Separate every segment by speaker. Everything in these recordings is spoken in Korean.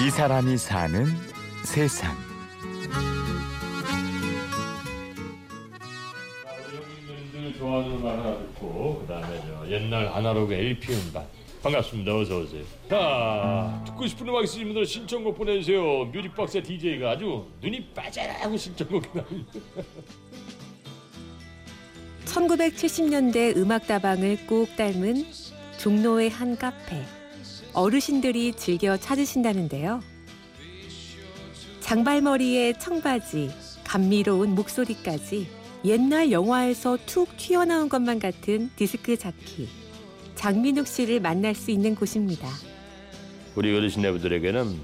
Speaker 1: 이 사람이 사는 세상.
Speaker 2: 형님들 좋아하는 음악 하나 듣고 그다음에 저 옛날 아날로그 LP 음반 반갑습니다. 어서 오세요. 자 듣고 싶은 음악 있으신 분들 신청곡 보내주세요. 뮤직박스 DJ가 아주 눈이 빠져라고 신청곡이 나옵니다.
Speaker 3: 1970년대 음악다방을 꼭 닮은 종로의 한 카페. 어르신들이 즐겨 찾으신다는데요. 장발머리에 청바지, 감미로운 목소리까지 옛날 영화에서 툭 튀어나온 것만 같은 디스크 자키. 장민욱 씨를 만날 수 있는 곳입니다.
Speaker 2: 우리 어르신네분들에게는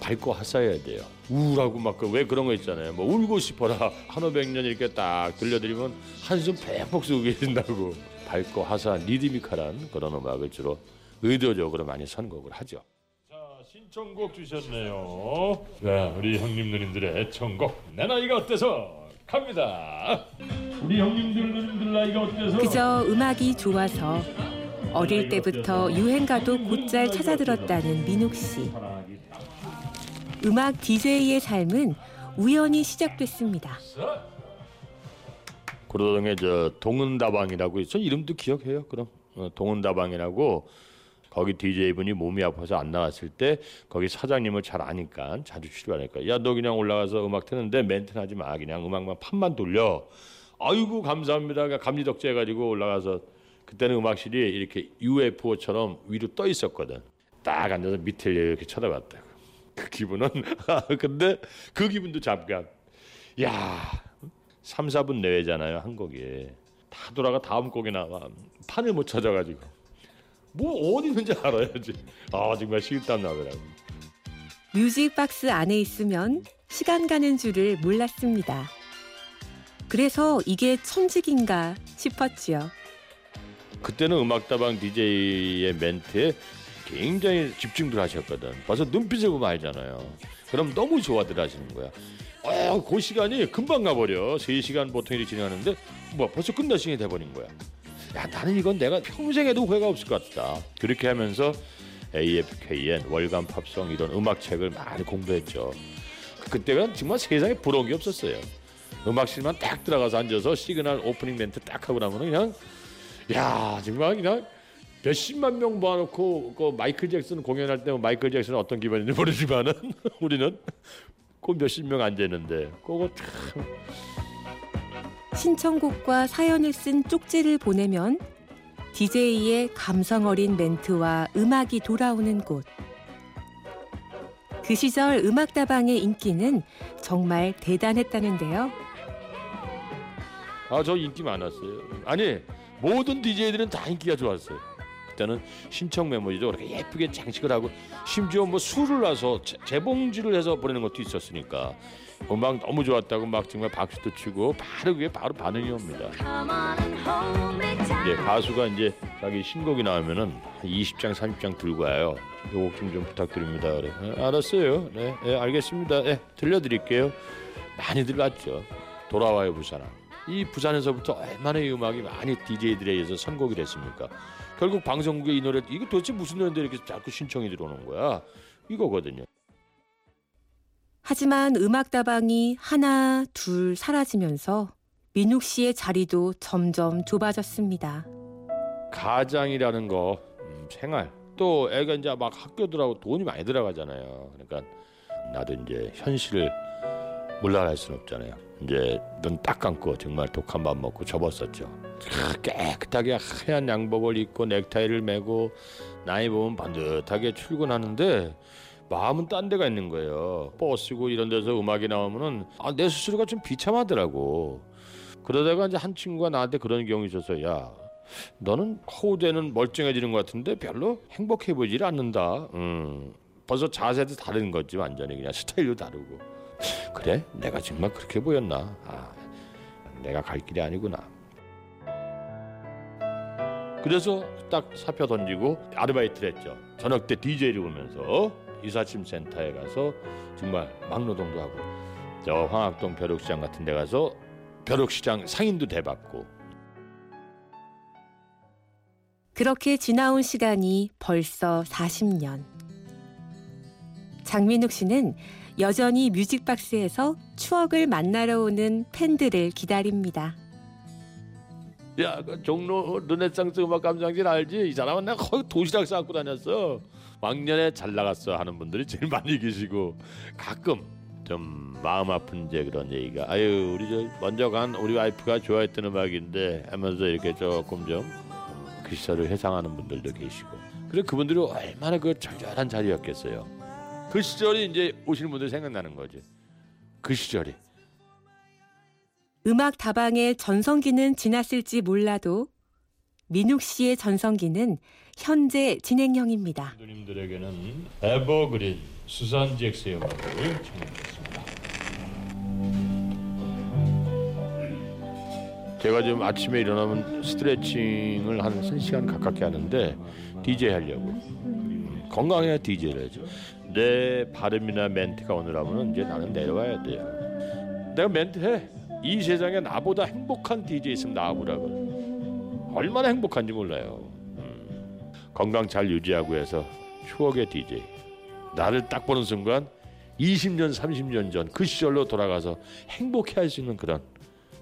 Speaker 2: 밝고 화사해야 돼요. 우울하고 막 왜 그런 거 있잖아요. 뭐 울고 싶어라 한오백년 이렇게 딱 들려드리면 한숨 팩폭 쓰고 계신다고 밝고 화사한 리드미컬한 그런 음악을 주로 의도적으로 많이 선곡을 하죠. 자 신청곡 주셨네요. 자 우리 형님 누님들의 애청곡 내 나이가 어때서 갑니다. 우리 형님들 누님들 나이가 어때서
Speaker 3: 그저 음악이 좋아서 어릴 때부터 유행가도 곧잘 찾아들었다는 민욱 씨. 음악 DJ의 삶은 우연히 시작됐습니다.
Speaker 2: 고려동에 저 동은다방이라고 있어 이름도 기억해요. 그럼 어, 동은다방이라고 거기 DJ 분이 몸이 아파서 안 나왔을 때 거기 사장님을 잘 아니까 자주 출연하니까 야 너 그냥 올라가서 음악 트는데 멘트 하지 마 그냥 음악만 판만 돌려. 아이고 감사합니다. 감리덕지 해가지고 올라가서 그때는 음악실이 이렇게 UFO처럼 위로 떠 있었거든. 딱 앉아서 밑을 이렇게 쳐다봤다. 그 기분은 근데 그 기분도 잠깐. 야 3, 4분 내외잖아요 한 곡이 다 돌아가 다음 곡에 나와 판을 못 찾아가지고 뭐 어디 있는지 알아야지. 아 정말 식땀 나더라고
Speaker 3: 뮤직박스 안에 있으면 시간 가는 줄을 몰랐습니다. 그래서 이게 천직인가 싶었지요.
Speaker 2: 그때는 음악다방 DJ의 멘트에 굉장히 집중들 하셨거든. 벌써 눈빛을 보면 알잖아요. 그럼 너무 좋아들 하시는 거야. 어, 그 시간이 금방 가버려. 3시간 보통 이렇게 진행하는데 뭐 벌써 끝날 시간이 돼버린 거야 야 나는 이건 내가 평생에도 후회가 없을 것 같다. 그렇게 하면서 AFKN 월간 팝송 이런 음악 책을 많이 공부했죠. 그때가 정말 세상에 부러운 게 없었어요. 음악실만 딱 들어가서 앉아서 시그널 오프닝 멘트 딱 하고 나면 그냥 야 정말 그냥 몇십만 명 모아놓고 그 마이클 잭슨 공연할 때 마이클 잭슨은 어떤 기분인지 모르지만은 우리는 그 몇십 명 앉아 있는데 그거 참
Speaker 3: 신청곡과 사연을 쓴 쪽지를 보내면 DJ의 감성 어린 멘트와 음악이 돌아오는 곳. 그 시절 음악다방의 인기는 정말 대단했다는데요.
Speaker 2: 아 저 인기 많았어요. 아니 모든 DJ들은 다 인기가 좋았어요. 그때는 신청 메모지도 그렇게 예쁘게 장식을 하고 심지어 뭐 술을 놔서 재- 재봉지를 해서 보내는 것도 있었으니까 음악 너무 좋았다고 막 정말 박수도 치고 바로 그게 바로 반응이 옵니다. 이제 가수가 이제 자기 신곡이 나오면은 한 20장 30장 들고 와요. 요곡 좀, 좀 부탁드립니다. 그래. 네, 알았어요. 네, 네, 알겠습니다. 네, 들려드릴게요. 많이들 왔죠. 돌아와요 부산아. 이 부산에서부터 얼마나 이 음악이 많이 DJ들에 의해서 선곡이 됐습니까? 결국 방송국에 이 노래 이게 도대체 무슨 노래인데 이렇게 자꾸 신청이 들어오는 거야? 이거거든요.
Speaker 3: 하지만 음악다방이 하나, 둘 사라지면서 민욱 씨의 자리도 점점 좁아졌습니다.
Speaker 2: 가장이라는 거 음, 생활 또 애가 이제 막 학교 들어가고 돈이 많이 들어가잖아요. 그러니까 나도 이제 현실을 물러날 수는 없잖아요. 이제 눈 딱 감고 정말 독한 밥 먹고 접었었죠. 크, 깨끗하게 하얀 양복을 입고 넥타이를 메고 나이 보면 반듯하게 출근하는데 마음은 딴 데가 있는 거예요. 버스고 이런 데서 음악이 나오면은 아, 내 스스로가 좀 비참하더라고. 그러다가 이제 한 친구가 나한테 그런 경우 있어서 야 너는 호우대는 멀쩡해지는 것 같은데 별로 행복해 보이질 않는다. 음, 벌써 자세도 다른 거지 완전히 그냥 스타일도 다르고. 그래? 내가 정말 그렇게 보였나? 아, 내가 갈 길이 아니구나. 그래서 딱 사표 던지고 아르바이트를 했죠. 저녁 때 DJ를 보면서 이사침 센터에 가서 정말 막노동도 하고 저 황학동 벼룩시장 같은 데 가서 벼룩시장 상인도 대받고
Speaker 3: 그렇게 지나온 시간이 벌써 40년. 장민욱 씨는 여전히 뮤직박스에서 추억을 만나러 오는 팬들을 기다립니다.
Speaker 2: 야, 그 종로 르네상스 음악 감상실 알지? 이 사람은 내가 거의 도시락 싸고 다녔어. 왕년에 잘 나갔어 하는 분들이 제일 많이 계시고 가끔 좀 마음 아픈 제 그런 얘기가 아유 우리 저 먼저 간 우리 와이프가 좋아했던 음악인데 하면서 이렇게 조금 좀 그 시절을 회상하는 분들도 계시고 그래 그분들이 얼마나 그 절절한 자리였겠어요. 그 시절이 이제 오시는 분들 생각나는 거지. 그 시절이.
Speaker 3: 음악 다방의 전성기는 지났을지 몰라도 민욱 씨의 전성기는 현재 진행형입니다.
Speaker 2: 누님들에게는 에버그린 수산 잭스의 음악을 청해드렸습니다. 제가 지금 아침에 일어나면 스트레칭을 한 3시간 가깝게 하는데 DJ 하려고 음, 건강해야 DJ를 해야지 내 발음이나 멘트가 오늘 하면 이제 나는 내려와야 돼요. 내가 멘트 해 이 세상에 나보다 행복한 DJ 있으면 나와보라고. 얼마나 행복한지 몰라요. 건강 잘 유지하고 해서 추억의 DJ 나를 딱 보는 순간 20년 30년 전 그 시절로 돌아가서 행복해 할 수 있는 그런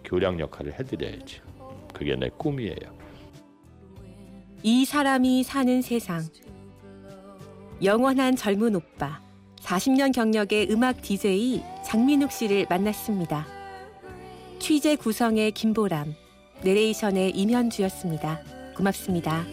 Speaker 2: 교량 역할을 해드려야지. 그게 내 꿈이에요.
Speaker 3: 이 사람이 사는 세상. 영원한 젊은 오빠. 40년 경력의 음악 DJ 장민욱 씨를 만났습니다. 취재 구성의 김보람, 내레이션의 임현주였습니다. 고맙습니다.